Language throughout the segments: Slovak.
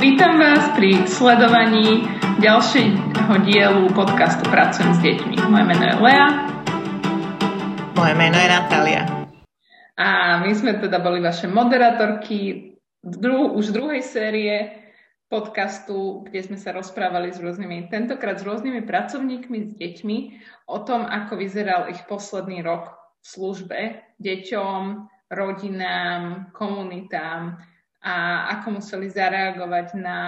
Vítam vás pri sledovaní ďalšieho dielu podcastu Pracujem s deťmi. Moje meno je Lea. Moje meno je Natália. A my sme teda boli vaše moderátorky dru- už druhej série podcastu, kde sme sa rozprávali s rôznymi, tentokrát s rôznymi pracovníkmi s deťmi o tom, ako vyzeral ich posledný rok v službe deťom, rodinám, komunitám a ako museli zareagovať na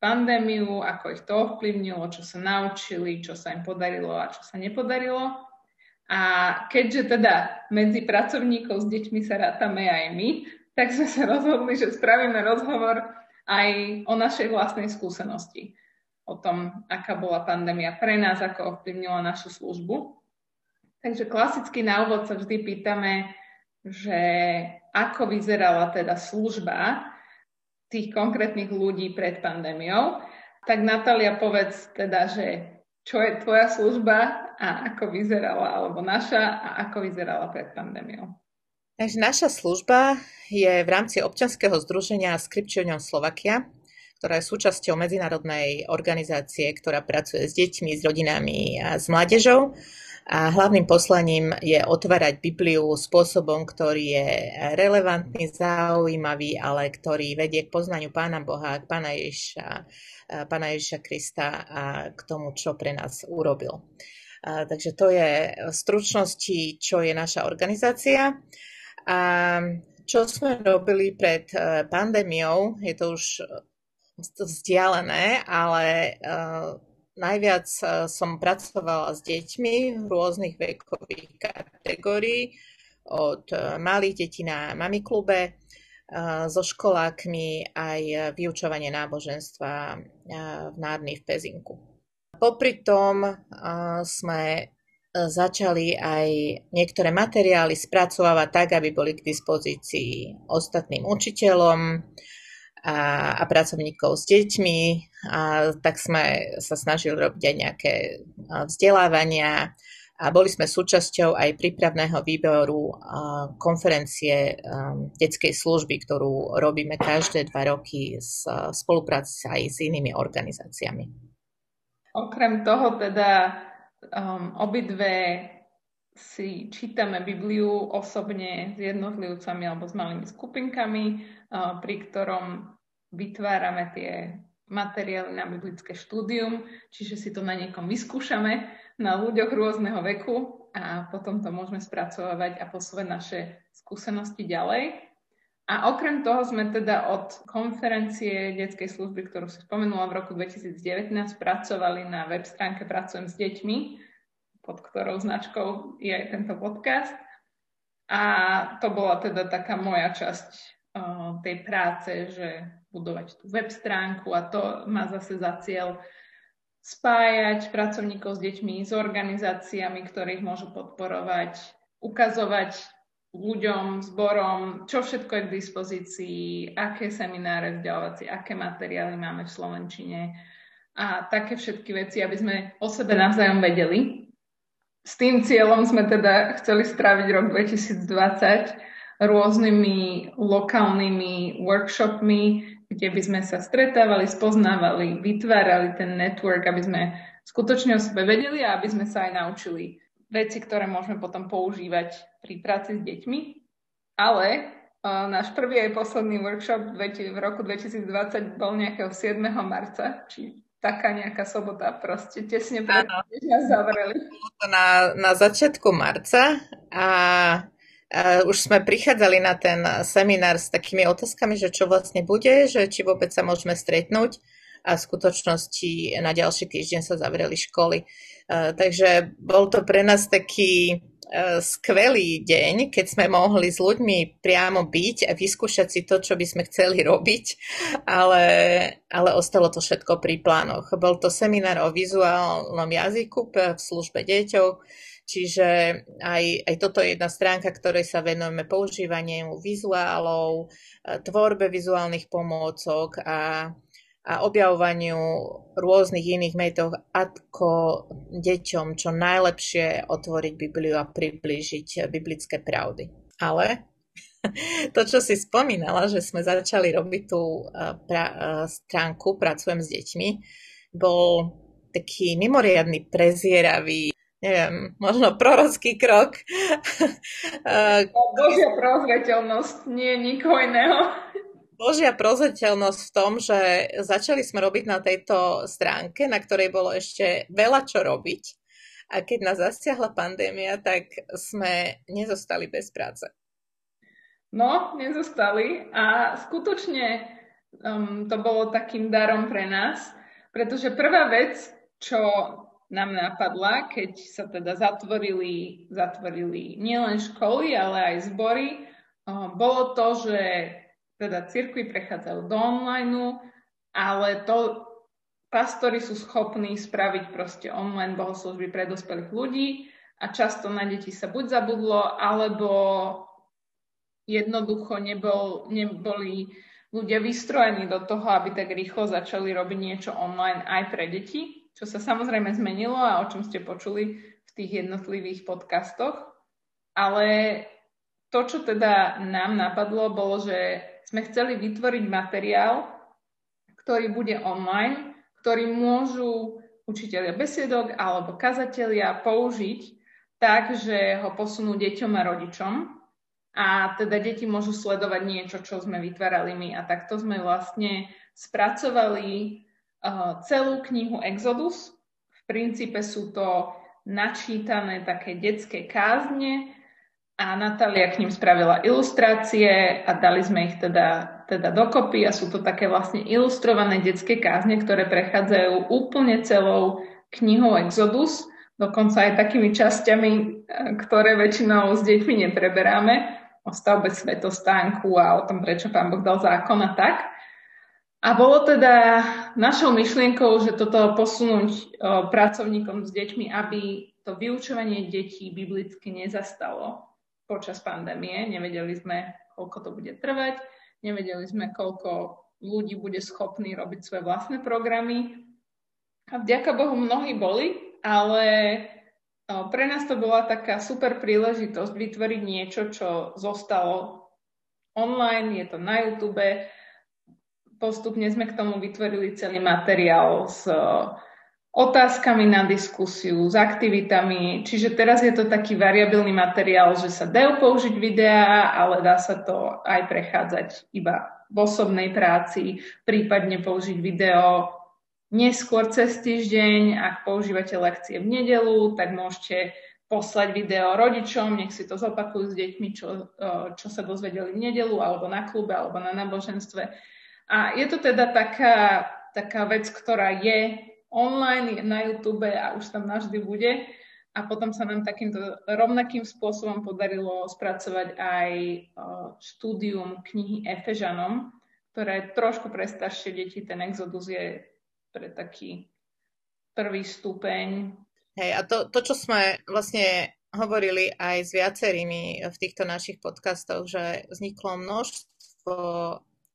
pandémiu, ako ich to ovplyvnilo, čo sa naučili, čo sa im podarilo a čo sa nepodarilo. A keďže teda medzi pracovníkov s deťmi sa rátame aj my, tak sme sa rozhodli, že spravíme rozhovor aj o našej vlastnej skúsenosti. O tom, aká bola pandémia pre nás, ako ovplyvnila našu službu. Takže klasicky na úvod sa vždy pýtame, že ako vyzerala teda služba tých konkrétnych ľudí pred pandémiou. Tak Natália, povedz teda, že čo je tvoja služba a ako vyzerala, alebo naša a ako vyzerala pred pandémiou. Takže naša služba je v rámci občanského združenia Scriptionion Slovakia, ktorá je súčasťou medzinárodnej organizácie, ktorá pracuje s deťmi, s rodinami a s mládežou. A hlavným poslaním je otvárať Bibliu spôsobom, ktorý je relevantný, zaujímavý, ale ktorý vedie k poznaniu Pána Boha, k Pána Ježiša, Pána Ježiša Krista a k tomu, čo pre nás urobil. A, takže to je v stručnosti, čo je naša organizácia. A čo sme robili pred e, pandémiou, je to už vzdialené, ale uh, Najviac e, som pracovala s deťmi v rôznych vekových kategórií, od e, malých detí na mami klube, e, so školákmi aj vyučovanie náboženstva v Nárny v Pezinku. Popri tom sme začali aj niektoré materiály spracovávať tak, aby boli k dispozícii ostatným učiteľom, a, a pracovníkov s deťmi, a tak sme sa snažili robiť aj nejaké vzdelávania a boli sme súčasťou aj prípravného výboru konferencie detskej služby, ktorú robíme každé dva roky v spolupráci aj s inými organizáciami. Okrem toho teda um, obidve si čítame Bibliu osobne s jednotlivcami alebo s malými skupinkami, pri ktorom vytvárame tie materiály na biblické štúdium, čiže si to na niekom vyskúšame, na ľuďoch rôzneho veku a potom to môžeme spracovať a posúvať naše skúsenosti ďalej. A okrem toho sme teda od konferencie detskej služby, ktorú si spomenula v roku 2019, pracovali na web stránke Pracujem s deťmi, pod ktorou značkou je aj tento podcast. A to bola teda taká moja časť uh, tej práce, že budovať tú web stránku a to má zase za cieľ spájať pracovníkov s deťmi, s organizáciami, ktorých môžu podporovať, ukazovať ľuďom, zborom, čo všetko je k dispozícii, aké semináre vzdelávacie, aké materiály máme v Slovenčine a také všetky veci, aby sme o sebe navzájom vedeli. S tým cieľom sme teda chceli stráviť rok 2020 rôznymi lokálnymi workshopmi, kde by sme sa stretávali, spoznávali, vytvárali ten network, aby sme skutočne o sebe vedeli a aby sme sa aj naučili veci, ktoré môžeme potom používať pri práci s deťmi. Ale uh, náš prvý aj posledný workshop v roku 2020 bol nejakého 7. marca, či taká nejaká sobota, proste tesne pred nás zavreli. Na, na začiatku marca a Uh, už sme prichádzali na ten seminár s takými otázkami, že čo vlastne bude, že či vôbec sa môžeme stretnúť a v skutočnosti na ďalší týždeň sa zavreli školy. Uh, takže bol to pre nás taký skvelý deň, keď sme mohli s ľuďmi priamo byť a vyskúšať si to, čo by sme chceli robiť, ale, ale ostalo to všetko pri plánoch. Bol to seminár o vizuálnom jazyku v službe deťov, Čiže aj, aj toto je jedna stránka, ktorej sa venujeme používaniu vizuálov, e, tvorbe vizuálnych pomôcok a, a objavovaniu rôznych iných metod, ako deťom čo najlepšie otvoriť Bibliu a priblížiť biblické pravdy. Ale to, čo si spomínala, že sme začali robiť tú pra, stránku Pracujem s deťmi, bol taký mimoriadný prezieravý neviem, možno prorocký krok. Božia prozreteľnosť, nie nikoho iného. Božia prozreteľnosť v tom, že začali sme robiť na tejto stránke, na ktorej bolo ešte veľa čo robiť. A keď nás zasiahla pandémia, tak sme nezostali bez práce. No, nezostali a skutočne um, to bolo takým darom pre nás, pretože prvá vec, čo nám napadla, keď sa teda zatvorili, zatvorili nielen školy, ale aj zbory, um, bolo to, že teda cirkvi prechádzajú do online, ale to pastori sú schopní spraviť proste online bohoslužby pre dospelých ľudí a často na deti sa buď zabudlo, alebo jednoducho nebol, neboli ľudia vystrojení do toho, aby tak rýchlo začali robiť niečo online aj pre deti, čo sa samozrejme zmenilo a o čom ste počuli v tých jednotlivých podcastoch. Ale to, čo teda nám napadlo, bolo, že sme chceli vytvoriť materiál, ktorý bude online, ktorý môžu učiteľia besiedok alebo kazatelia použiť tak, že ho posunú deťom a rodičom a teda deti môžu sledovať niečo, čo sme vytvárali my. A takto sme vlastne spracovali uh, celú knihu Exodus. V princípe sú to načítané také detské kázne a Natália k ním spravila ilustrácie a dali sme ich teda, teda dokopy a sú to také vlastne ilustrované detské kázne, ktoré prechádzajú úplne celou knihou Exodus, dokonca aj takými časťami, ktoré väčšinou s deťmi nepreberáme o stavbe svetostánku a o tom, prečo pán Boh dal zákon a tak. A bolo teda našou myšlienkou, že toto posunúť o, pracovníkom s deťmi, aby to vyučovanie detí biblicky nezastalo počas pandémie. Nevedeli sme, koľko to bude trvať, nevedeli sme, koľko ľudí bude schopný robiť svoje vlastné programy. A vďaka Bohu mnohí boli, ale pre nás to bola taká super príležitosť vytvoriť niečo, čo zostalo online, je to na YouTube. Postupne sme k tomu vytvorili celý materiál s otázkami na diskusiu, s aktivitami. Čiže teraz je to taký variabilný materiál, že sa dajú použiť videá, ale dá sa to aj prechádzať iba v osobnej práci, prípadne použiť video neskôr cez týždeň, ak používate lekcie v nedelu, tak môžete poslať video rodičom, nech si to zopakujú s deťmi, čo, čo sa dozvedeli v nedelu, alebo na klube, alebo na náboženstve. A je to teda taká, taká vec, ktorá je online, je na YouTube a už tam navždy bude. A potom sa nám takýmto rovnakým spôsobom podarilo spracovať aj štúdium knihy Efežanom, ktoré je trošku pre staršie deti. Ten Exodus je pre taký prvý stupeň. Hej, a to, to, čo sme vlastne hovorili aj s viacerými v týchto našich podcastoch, že vzniklo množstvo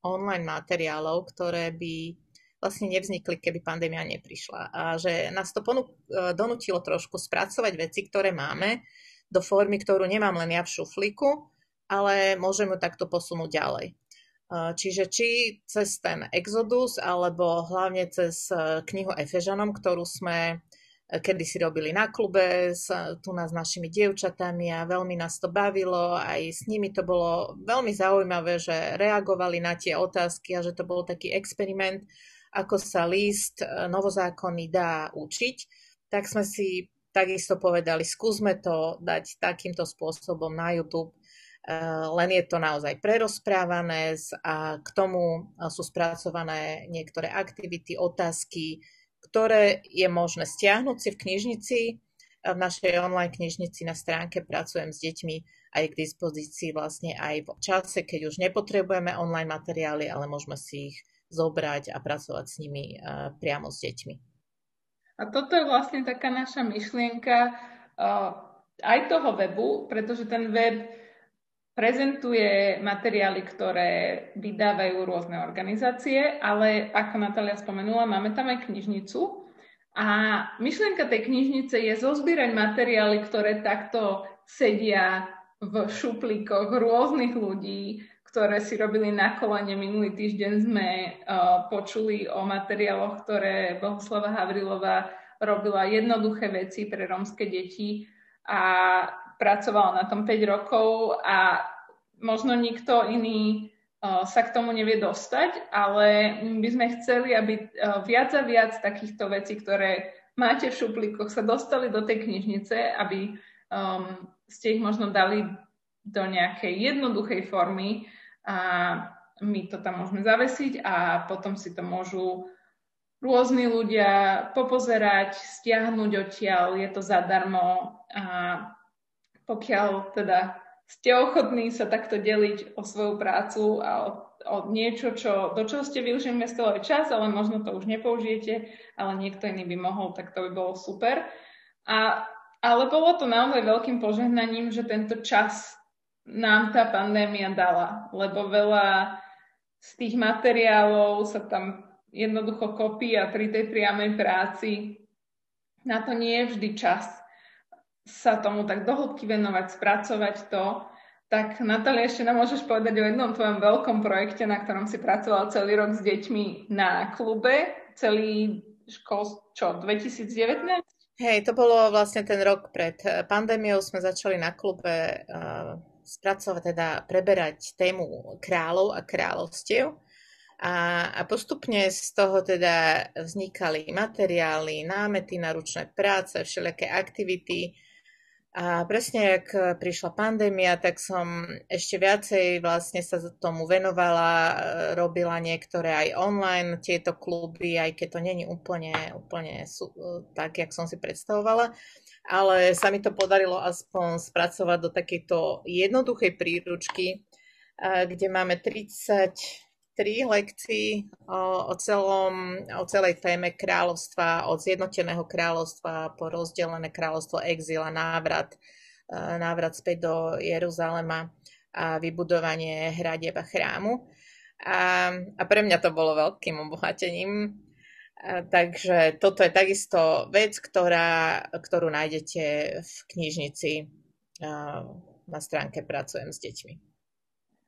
online materiálov, ktoré by vlastne nevznikli, keby pandémia neprišla. A že nás to ponú, donutilo trošku spracovať veci, ktoré máme, do formy, ktorú nemám len ja v šuflíku, ale môžem ju takto posunúť ďalej. Čiže či cez ten Exodus, alebo hlavne cez e, knihu Efežanom, ktorú sme e, kedy si robili na klube s, tu nás s našimi dievčatami a veľmi nás to bavilo. Aj s nimi to bolo veľmi zaujímavé, že reagovali na tie otázky a že to bol taký experiment, ako sa list e, novozákonný dá učiť. Tak sme si takisto povedali, skúsme to dať takýmto spôsobom na YouTube Eh, len je to naozaj prerozprávané a k tomu eh, sú spracované niektoré aktivity, otázky, ktoré je možné stiahnuť si v knižnici. V našej online knižnici na stránke Pracujem s deťmi a je k dispozícii vlastne aj v čase, keď už nepotrebujeme online materiály, ale môžeme si ich zobrať a pracovať s nimi priamo s deťmi. A toto je vlastne taká naša myšlienka aj toho webu, pretože ten web prezentuje materiály, ktoré vydávajú rôzne organizácie, ale ako Natália spomenula, máme tam aj knižnicu. A myšlienka tej knižnice je zozbierať materiály, ktoré takto sedia v šuplíkoch rôznych ľudí, ktoré si robili na kolene. Minulý týždeň sme uh, počuli o materiáloch, ktoré Bohuslava Havrilová robila jednoduché veci pre rómske deti a pracovala na tom 5 rokov a možno nikto iný uh, sa k tomu nevie dostať, ale by sme chceli, aby uh, viac a viac takýchto vecí, ktoré máte v šuplíkoch, sa dostali do tej knižnice, aby um, ste ich možno dali do nejakej jednoduchej formy, a my to tam môžeme zavesiť a potom si to môžu rôzni ľudia popozerať, stiahnuť odtiaľ, je to zadarmo a pokiaľ teda ste ochotní sa takto deliť o svoju prácu a o, o niečo, čo, do čoho ste využili investovali čas, ale možno to už nepoužijete, ale niekto iný by mohol, tak to by bolo super. A, ale bolo to naozaj veľkým požehnaním, že tento čas nám tá pandémia dala, lebo veľa z tých materiálov sa tam jednoducho kopí a pri tej priamej práci na to nie je vždy čas sa tomu tak dohlbky venovať, spracovať to. Tak Natália, ešte nám môžeš povedať o jednom tvojom veľkom projekte, na ktorom si pracovala celý rok s deťmi na klube, celý škol, čo, 2019? Hej, to bolo vlastne ten rok pred pandémiou, sme začali na klube uh spracovať, teda preberať tému kráľov a kráľovstiev. A, a postupne z toho teda vznikali materiály, námety na ručné práce, všelijaké aktivity. A presne ak prišla pandémia, tak som ešte viacej vlastne sa tomu venovala, robila niektoré aj online tieto kluby, aj keď to není úplne, úplne tak, jak som si predstavovala ale sa mi to podarilo aspoň spracovať do takejto jednoduchej príručky, kde máme 33 lekcií o, celom, o celej téme kráľovstva, od zjednoteného kráľovstva po rozdelené kráľovstvo exil návrat, návrat späť do Jeruzalema a vybudovanie hradieb chrámu. A, a pre mňa to bolo veľkým obohatením, Takže toto je takisto vec, ktorá, ktorú nájdete v knižnici na stránke Pracujem s deťmi.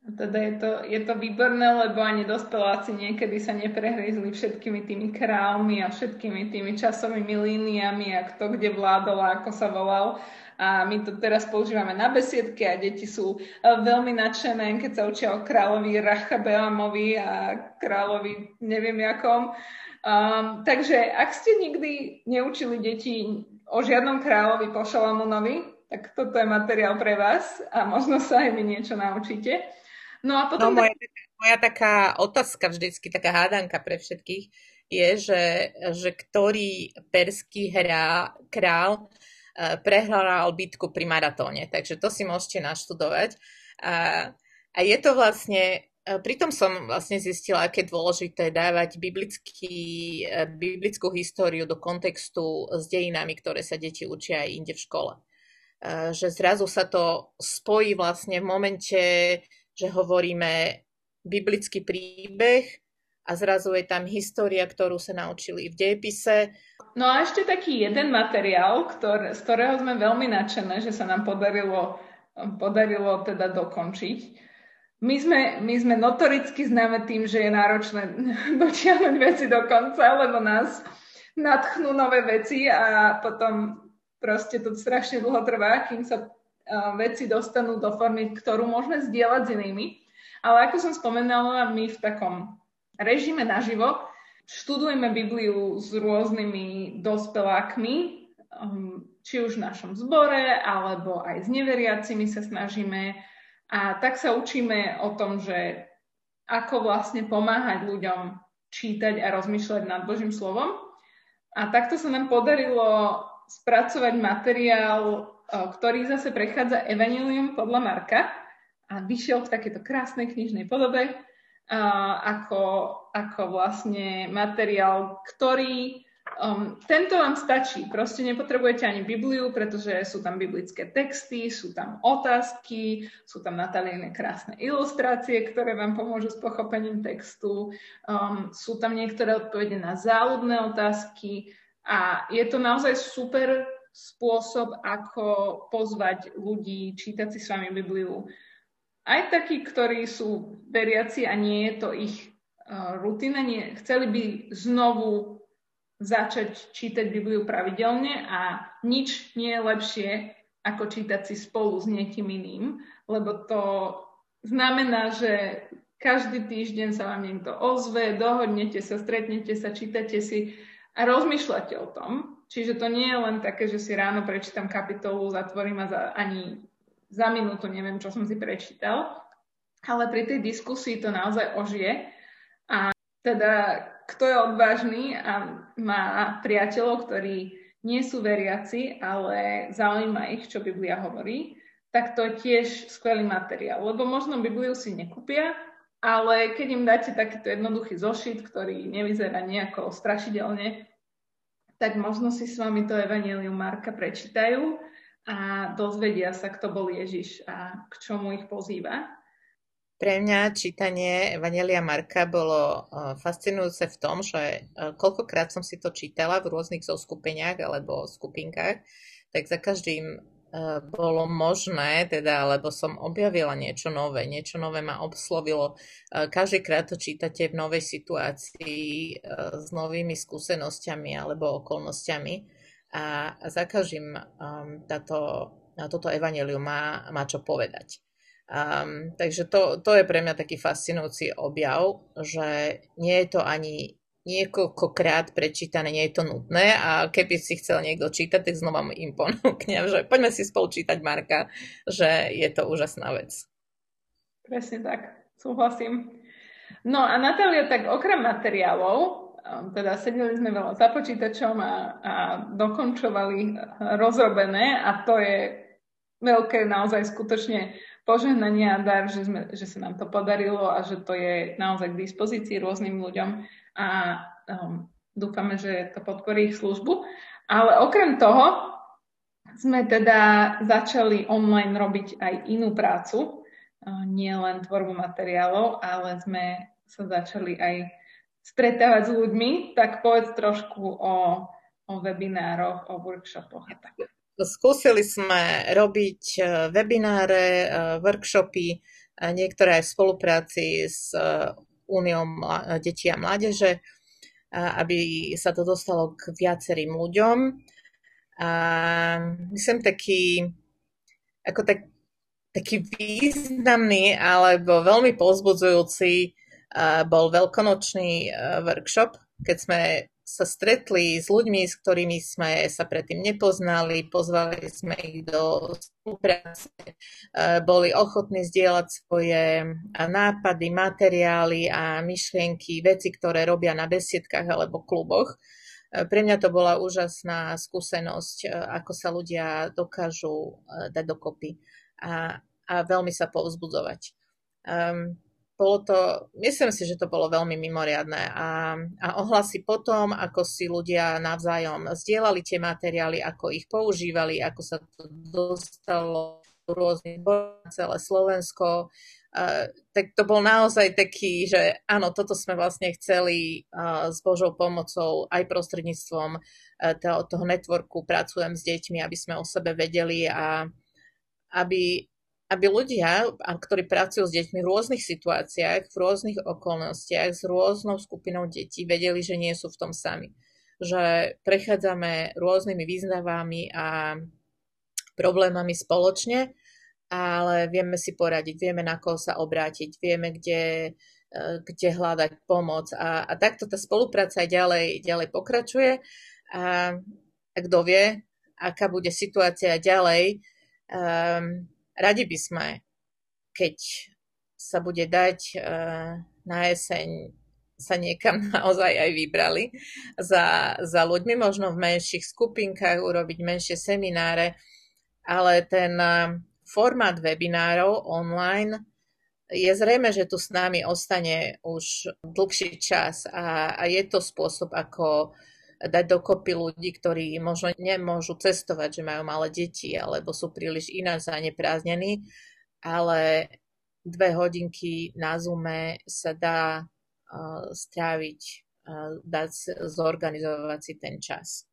Teda je to, je to výborné, lebo ani dospeláci niekedy sa neprehrizli všetkými tými kráľmi a všetkými tými časovými líniami a kto kde vládol a ako sa volal. A my to teraz používame na besiedky a deti sú e, veľmi nadšené, keď sa učia o kráľovi Rachabeamovi a kráľovi neviem jakom. Um, takže ak ste nikdy neučili deti o žiadnom kráľovi po Šalamúnovi, tak toto je materiál pre vás a možno sa aj vy niečo naučíte. No a potom... No, moja, moja taká otázka vždycky, taká hádanka pre všetkých je, že, že ktorý perský hrá, král uh, prehral bitku pri maratóne. Takže to si môžete naštudovať. A, a je to vlastne Pritom som vlastne zistila, aké je dôležité dávať biblický, e, biblickú históriu do kontextu s dejinami, ktoré sa deti učia aj inde v škole. E, že zrazu sa to spojí vlastne v momente, že hovoríme biblický príbeh a zrazu je tam história, ktorú sa naučili v dejepise. No a ešte taký jeden materiál, ktor, z ktorého sme veľmi nadšené, že sa nám podarilo, podarilo teda dokončiť my sme, my sme notoricky známe tým, že je náročné dotiahnuť veci do konca, lebo nás nadchnú nové veci a potom proste to strašne dlho trvá, kým sa veci dostanú do formy, ktorú môžeme zdieľať s inými. Ale ako som spomenala, my v takom režime naživo študujeme Bibliu s rôznymi dospelákmi, um, či už v našom zbore, alebo aj s neveriacimi sa snažíme a tak sa učíme o tom, že ako vlastne pomáhať ľuďom čítať a rozmýšľať nad Božím slovom. A takto sa nám podarilo spracovať materiál, ktorý zase prechádza Evangelium podľa Marka a vyšiel v takéto krásnej knižnej podobe, ako, ako vlastne materiál, ktorý Um, tento vám stačí. Proste nepotrebujete ani Bibliu, pretože sú tam biblické texty, sú tam otázky, sú tam nataliené krásne ilustrácie, ktoré vám pomôžu s pochopením textu. Um, sú tam niektoré odpovede na záľudné otázky a je to naozaj super, spôsob, ako pozvať ľudí čítať si s vami Bibliu. Aj takí, ktorí sú veriaci a nie je to ich uh, rutina, nie, chceli by znovu začať čítať Bibliu pravidelne a nič nie je lepšie, ako čítať si spolu s niekým iným, lebo to znamená, že každý týždeň sa vám niekto ozve, dohodnete sa, stretnete sa, čítate si a rozmýšľate o tom. Čiže to nie je len také, že si ráno prečítam kapitolu, zatvorím a za, ani za minútu neviem, čo som si prečítal. Ale pri tej diskusii to naozaj ožije. A teda, kto je odvážny a má priateľov, ktorí nie sú veriaci, ale zaujíma ich, čo Biblia hovorí, tak to je tiež skvelý materiál. Lebo možno Bibliu si nekúpia, ale keď im dáte takýto jednoduchý zošit, ktorý nevyzerá nejako strašidelne, tak možno si s vami to Evangelium Marka prečítajú a dozvedia sa, kto bol Ježiš a k čomu ich pozýva. Pre mňa čítanie Evangelia Marka bolo fascinujúce v tom, že koľkokrát som si to čítala v rôznych zoskupeniach alebo skupinkách, tak za každým bolo možné, teda, lebo som objavila niečo nové, niečo nové ma obslovilo. Každýkrát to čítate v novej situácii s novými skúsenosťami alebo okolnostiami a za každým táto, toto evanelium má, má čo povedať. Um, takže to, to je pre mňa taký fascinujúci objav, že nie je to ani niekoľkokrát prečítané, nie je to nutné a keby si chcel niekto čítať, tak znova im ponúknem, že poďme si spolu čítať Marka, že je to úžasná vec. Presne tak, súhlasím. No a Natália, tak okrem materiálov, teda sedeli sme veľa za počítačom a, a dokončovali rozrobené a to je veľké naozaj skutočne požehnanie a dar, že, sme, že sa nám to podarilo a že to je naozaj k dispozícii rôznym ľuďom a um, dúfame, že to podporí ich službu. Ale okrem toho sme teda začali online robiť aj inú prácu, nie len tvorbu materiálov, ale sme sa začali aj stretávať s ľuďmi, tak povedz trošku o, o webinároch, o workshopoch a tak. Skúsili sme robiť uh, webináre, uh, workshopy, niektoré aj v spolupráci s úniou detí a mládeže, aby sa to dostalo k viacerým ľuďom. A myslím taký, ako tak, taký významný alebo veľmi pozbudzujúci bol veľkonočný workshop, keď sme sa stretli s ľuďmi, s ktorými sme sa predtým nepoznali, pozvali sme ich do spolupráce, e, boli ochotní zdieľať svoje nápady, materiály a myšlienky, veci, ktoré robia na besiedkách alebo kluboch. E, pre mňa to bola úžasná skúsenosť, e, ako sa ľudia dokážu dať dokopy a, a veľmi sa povzbudzovať. Um, bolo to, myslím si, že to bolo veľmi mimoriadné. A, a ohlasy potom, ako si ľudia navzájom zdieľali tie materiály, ako ich používali, ako sa to dostalo rôznych celé Slovensko, uh, tak to bol naozaj taký, že áno, toto sme vlastne chceli uh, s Božou pomocou aj prostredníctvom uh, toho, toho networku pracujem s deťmi, aby sme o sebe vedeli a aby, aby ľudia, ktorí pracujú s deťmi v rôznych situáciách, v rôznych okolnostiach, s rôznou skupinou detí, vedeli, že nie sú v tom sami. Že prechádzame rôznymi význavami a problémami spoločne, ale vieme si poradiť, vieme na koho sa obrátiť, vieme, kde, e, kde hľadať pomoc. A, a takto tá spolupráca aj ďalej, ďalej pokračuje. A, a kto vie, aká bude situácia ďalej, um, Radi by sme, keď sa bude dať uh, na jeseň sa niekam naozaj aj vybrali za, za ľuďmi, možno v menších skupinkách, urobiť menšie semináre, ale ten uh, formát webinárov online je zrejme, že tu s nami ostane už dlhší čas a, a je to spôsob, ako dať dokopy ľudí, ktorí možno nemôžu cestovať, že majú malé deti alebo sú príliš ináč zaneprázdnení, ale dve hodinky na Zoome sa dá uh, stráviť, uh, dať zorganizovať si ten čas.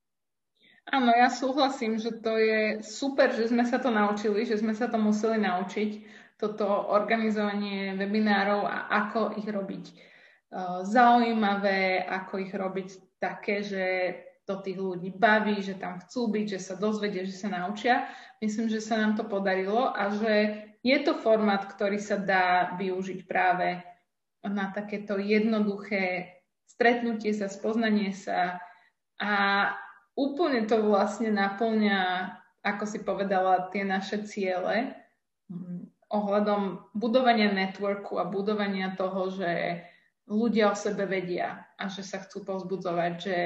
Áno, ja súhlasím, že to je super, že sme sa to naučili, že sme sa to museli naučiť, toto organizovanie webinárov a ako ich robiť uh, zaujímavé, ako ich robiť také, že to tých ľudí baví, že tam chcú byť, že sa dozvedia, že sa naučia. Myslím, že sa nám to podarilo a že je to formát, ktorý sa dá využiť práve na takéto jednoduché stretnutie sa, spoznanie sa a úplne to vlastne naplňa, ako si povedala, tie naše ciele mm, ohľadom budovania networku a budovania toho, že ľudia o sebe vedia a že sa chcú povzbudzovať, že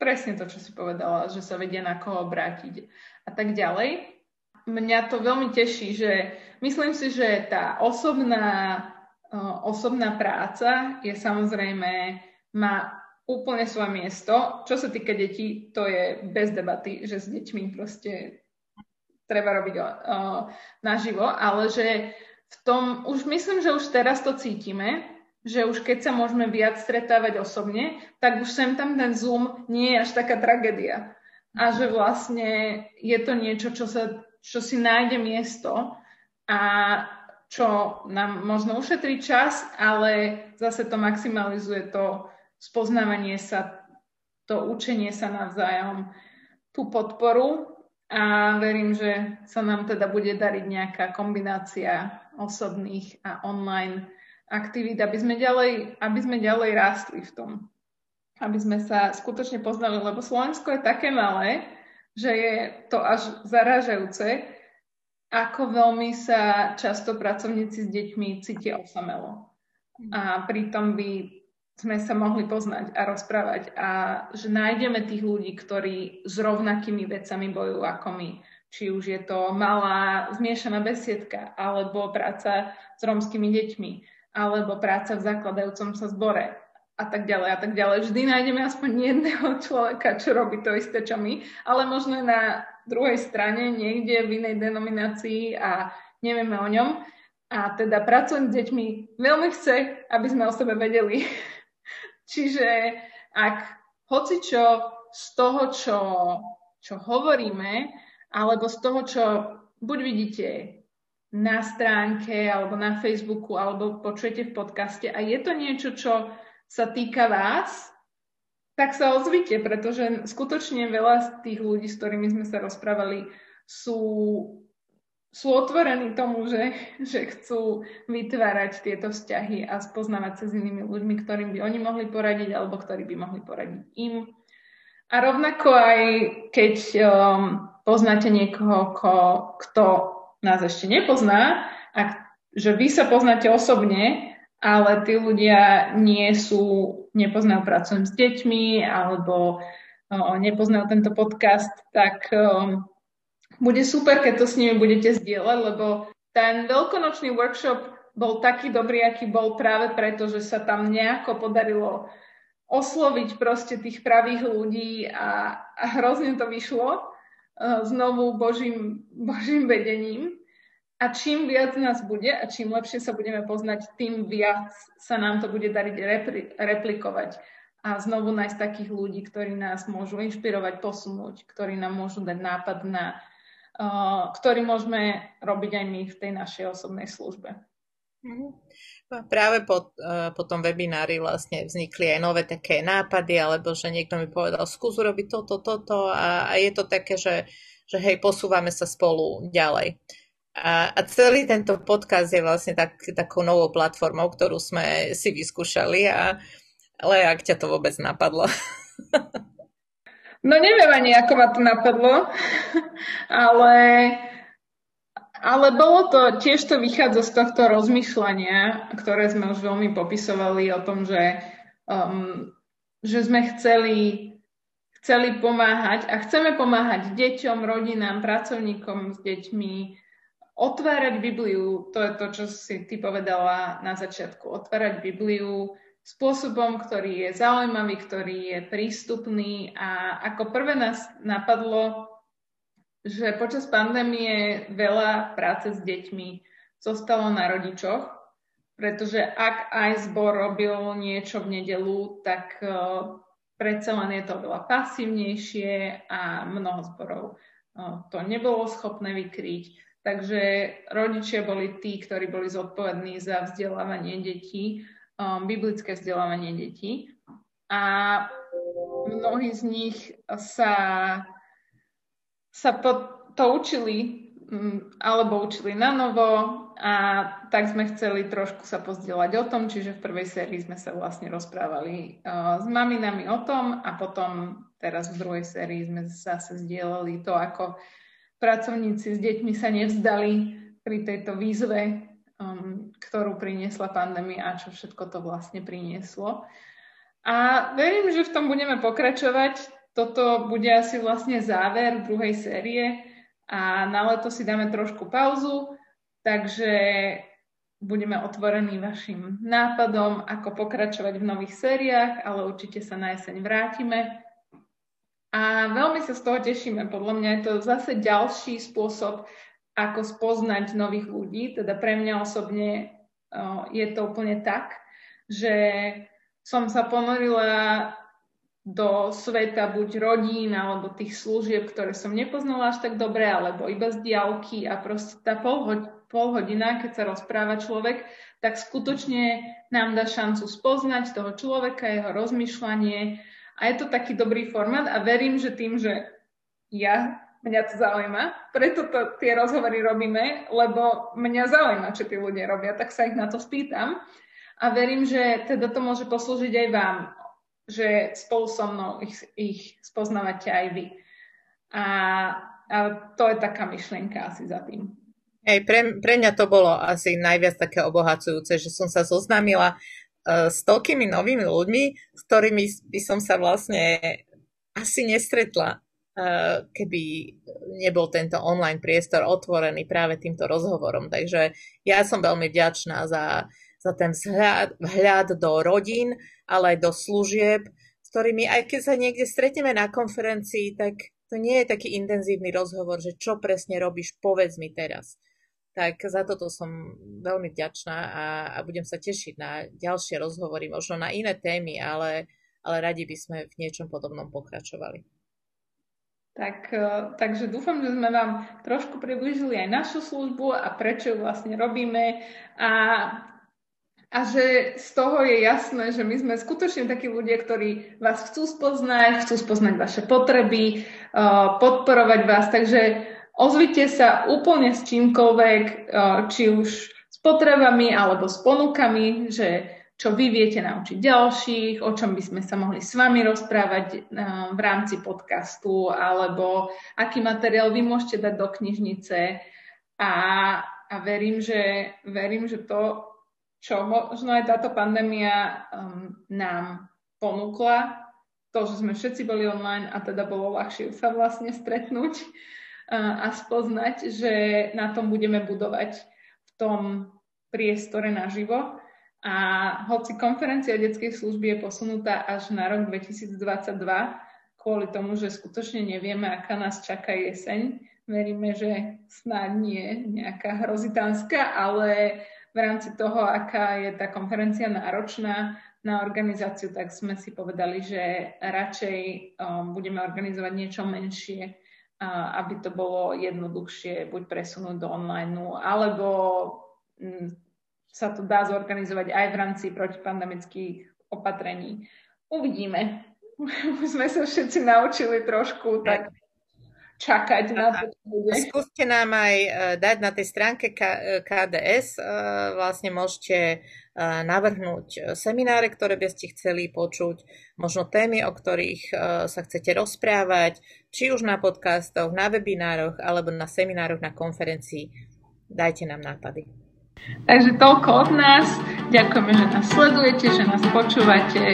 presne to, čo si povedala, že sa vedia na koho obrátiť a tak ďalej. Mňa to veľmi teší, že myslím si, že tá osobná, osobná práca je samozrejme, má úplne svoje miesto. Čo sa týka detí, to je bez debaty, že s deťmi proste treba robiť naživo, ale že v tom, už myslím, že už teraz to cítime, že už keď sa môžeme viac stretávať osobne, tak už sem tam ten Zoom nie je až taká tragédia. A že vlastne je to niečo, čo, sa, čo si nájde miesto a čo nám možno ušetrí čas, ale zase to maximalizuje to spoznávanie sa, to učenie sa navzájom, tú podporu a verím, že sa nám teda bude dariť nejaká kombinácia osobných a online aktivít, aby sme ďalej, aby sme ďalej rástli v tom. Aby sme sa skutočne poznali, lebo Slovensko je také malé, že je to až zarážajúce, ako veľmi sa často pracovníci s deťmi cítia osamelo. A pritom by sme sa mohli poznať a rozprávať a že nájdeme tých ľudí, ktorí s rovnakými vecami bojujú ako my. Či už je to malá zmiešaná besiedka, alebo práca s romskými deťmi, alebo práca v zakladajúcom sa zbore a tak ďalej a tak ďalej. Vždy nájdeme aspoň jedného človeka, čo robí to isté, čo my, ale možno na druhej strane, niekde v inej denominácii a nevieme o ňom. A teda pracujem s deťmi veľmi chce, aby sme o sebe vedeli. Čiže ak hoci čo z toho, čo, čo hovoríme, alebo z toho, čo buď vidíte na stránke alebo na Facebooku alebo počujete v podcaste a je to niečo, čo sa týka vás, tak sa ozvite, pretože skutočne veľa z tých ľudí, s ktorými sme sa rozprávali, sú, sú otvorení tomu, že, že chcú vytvárať tieto vzťahy a spoznávať sa s inými ľuďmi, ktorým by oni mohli poradiť alebo ktorí by mohli poradiť im. A rovnako aj keď um, poznáte niekoho, ko, kto nás ešte nepozná, a že vy sa poznáte osobne, ale tí ľudia nie sú, nepoznajú pracujem s deťmi alebo o, nepoznajú tento podcast, tak o, bude super, keď to s nimi budete zdieľať, lebo ten veľkonočný workshop bol taký dobrý, aký bol práve preto, že sa tam nejako podarilo osloviť proste tých pravých ľudí a, a hrozne to vyšlo. E, znovu Božím, Božím vedením. A čím viac nás bude a čím lepšie sa budeme poznať, tým viac sa nám to bude dariť repli- replikovať. A znovu nájsť takých ľudí, ktorí nás môžu inšpirovať, posunúť, ktorí nám môžu dať nápad na, uh, ktorý môžeme robiť aj my v tej našej osobnej službe. Mm-hmm. Práve po, uh, po tom webinári vlastne vznikli aj nové také nápady, alebo že niekto mi povedal, skús urobiť toto, toto a, a je to také, že, že hej, posúvame sa spolu ďalej. A, a celý tento podcast je vlastne tak, takou novou platformou, ktorú sme si vyskúšali, a, ale ak ťa to vôbec napadlo? No neviem ani, ako ma to napadlo, ale ale bolo to, tiež to vychádza z tohto rozmýšľania, ktoré sme už veľmi popisovali o tom, že, um, že sme chceli, chceli pomáhať a chceme pomáhať deťom, rodinám, pracovníkom s deťmi, otvárať Bibliu, to je to, čo si ty povedala na začiatku, otvárať Bibliu spôsobom, ktorý je zaujímavý, ktorý je prístupný a ako prvé nás napadlo že počas pandémie veľa práce s deťmi zostalo na rodičoch, pretože ak aj zbor robil niečo v nedelu, tak uh, predsa len je to veľa pasívnejšie a mnoho zborov to nebolo schopné vykryť. Takže rodičia boli tí, ktorí boli zodpovední za vzdelávanie detí, biblické vzdelávanie detí. A mnohí z nich sa, sa po, to učili mm, alebo učili na novo, a tak sme chceli trošku sa pozdieľať o tom, čiže v prvej sérii sme sa vlastne rozprávali s maminami o tom a potom teraz v druhej sérii sme zase zdieľali to, ako pracovníci s deťmi sa nevzdali pri tejto výzve, um, ktorú priniesla pandémia a čo všetko to vlastne prinieslo. A verím, že v tom budeme pokračovať. Toto bude asi vlastne záver druhej série a na leto si dáme trošku pauzu Takže budeme otvorení vašim nápadom, ako pokračovať v nových sériách, ale určite sa na jeseň vrátime. A veľmi sa z toho tešíme. Podľa mňa je to zase ďalší spôsob, ako spoznať nových ľudí. Teda pre mňa osobne je to úplne tak, že som sa ponorila do sveta buď rodín alebo tých služieb, ktoré som nepoznala až tak dobre, alebo iba z diálky. A proste tá pol, pol hodina, keď sa rozpráva človek, tak skutočne nám dá šancu spoznať toho človeka, jeho rozmýšľanie. A je to taký dobrý formát a verím, že tým, že ja, mňa to zaujíma, preto to, tie rozhovory robíme, lebo mňa zaujíma, čo tí ľudia robia, tak sa ich na to spýtam. A verím, že teda to môže poslúžiť aj vám že spolu so mnou ich, ich spoznávate aj vy. A, a to je taká myšlienka asi za tým. Hej, pre, pre mňa to bolo asi najviac také obohacujúce, že som sa zoznámila uh, s toľkými novými ľuďmi, s ktorými by som sa vlastne asi nestretla, uh, keby nebol tento online priestor otvorený práve týmto rozhovorom. Takže ja som veľmi vďačná za, za ten vzhľad, vhľad do rodín, ale aj do služieb, s ktorými aj keď sa niekde stretneme na konferencii, tak to nie je taký intenzívny rozhovor, že čo presne robíš, povedz mi teraz. Tak za toto som veľmi vďačná a, a budem sa tešiť na ďalšie rozhovory, možno na iné témy, ale, ale radi by sme v niečom podobnom pokračovali. Tak, e, takže dúfam, že sme vám trošku priblížili aj našu službu a prečo ju vlastne robíme. A a že z toho je jasné, že my sme skutočne takí ľudia, ktorí vás chcú spoznať, chcú spoznať vaše potreby, uh, podporovať vás, takže ozvite sa úplne s čímkoľvek, uh, či už s potrebami alebo s ponukami, že čo vy viete naučiť ďalších, o čom by sme sa mohli s vami rozprávať uh, v rámci podcastu, alebo aký materiál vy môžete dať do knižnice. A, a verím, že, verím, že to čo možno aj táto pandémia um, nám ponúkla, to, že sme všetci boli online a teda bolo ľahšie sa vlastne stretnúť uh, a spoznať, že na tom budeme budovať v tom priestore naživo. A hoci konferencia detskej služby je posunutá až na rok 2022, kvôli tomu, že skutočne nevieme, aká nás čaká jeseň, veríme, že snáď nie nejaká hrozitánska, ale v rámci toho, aká je tá konferencia náročná na organizáciu, tak sme si povedali, že radšej um, budeme organizovať niečo menšie, uh, aby to bolo jednoduchšie buď presunúť do online, alebo um, sa to dá zorganizovať aj v rámci protipandemických opatrení. Uvidíme. Už sme sa všetci naučili trošku, tak čakať na to, čo bude. Skúste nám aj e, dať na tej stránke KDS, e, vlastne môžete e, navrhnúť semináre, ktoré by ste chceli počuť, možno témy, o ktorých sa chcete rozprávať, či už na podcastoch, na webinároch, alebo na seminároch, na konferencii. Dajte nám nápady. Takže toľko od nás. Ďakujeme, že nás sledujete, že nás počúvate,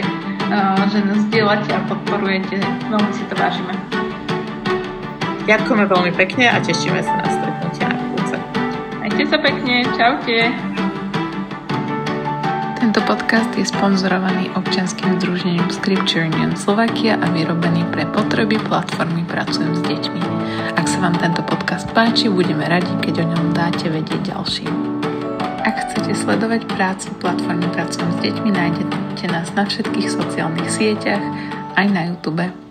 že nás dielate a podporujete. Veľmi si to vážime. Ďakujeme veľmi pekne a tešíme sa na stretnutie na budúce. Majte sa pekne, čaute. Tento podcast je sponzorovaný občianským združením Scripture Union Slovakia a vyrobený pre potreby platformy Pracujem s deťmi. Ak sa vám tento podcast páči, budeme radi, keď o ňom dáte vedieť ďalším. Ak chcete sledovať prácu platformy Pracujem s deťmi, nájdete nás na všetkých sociálnych sieťach aj na YouTube.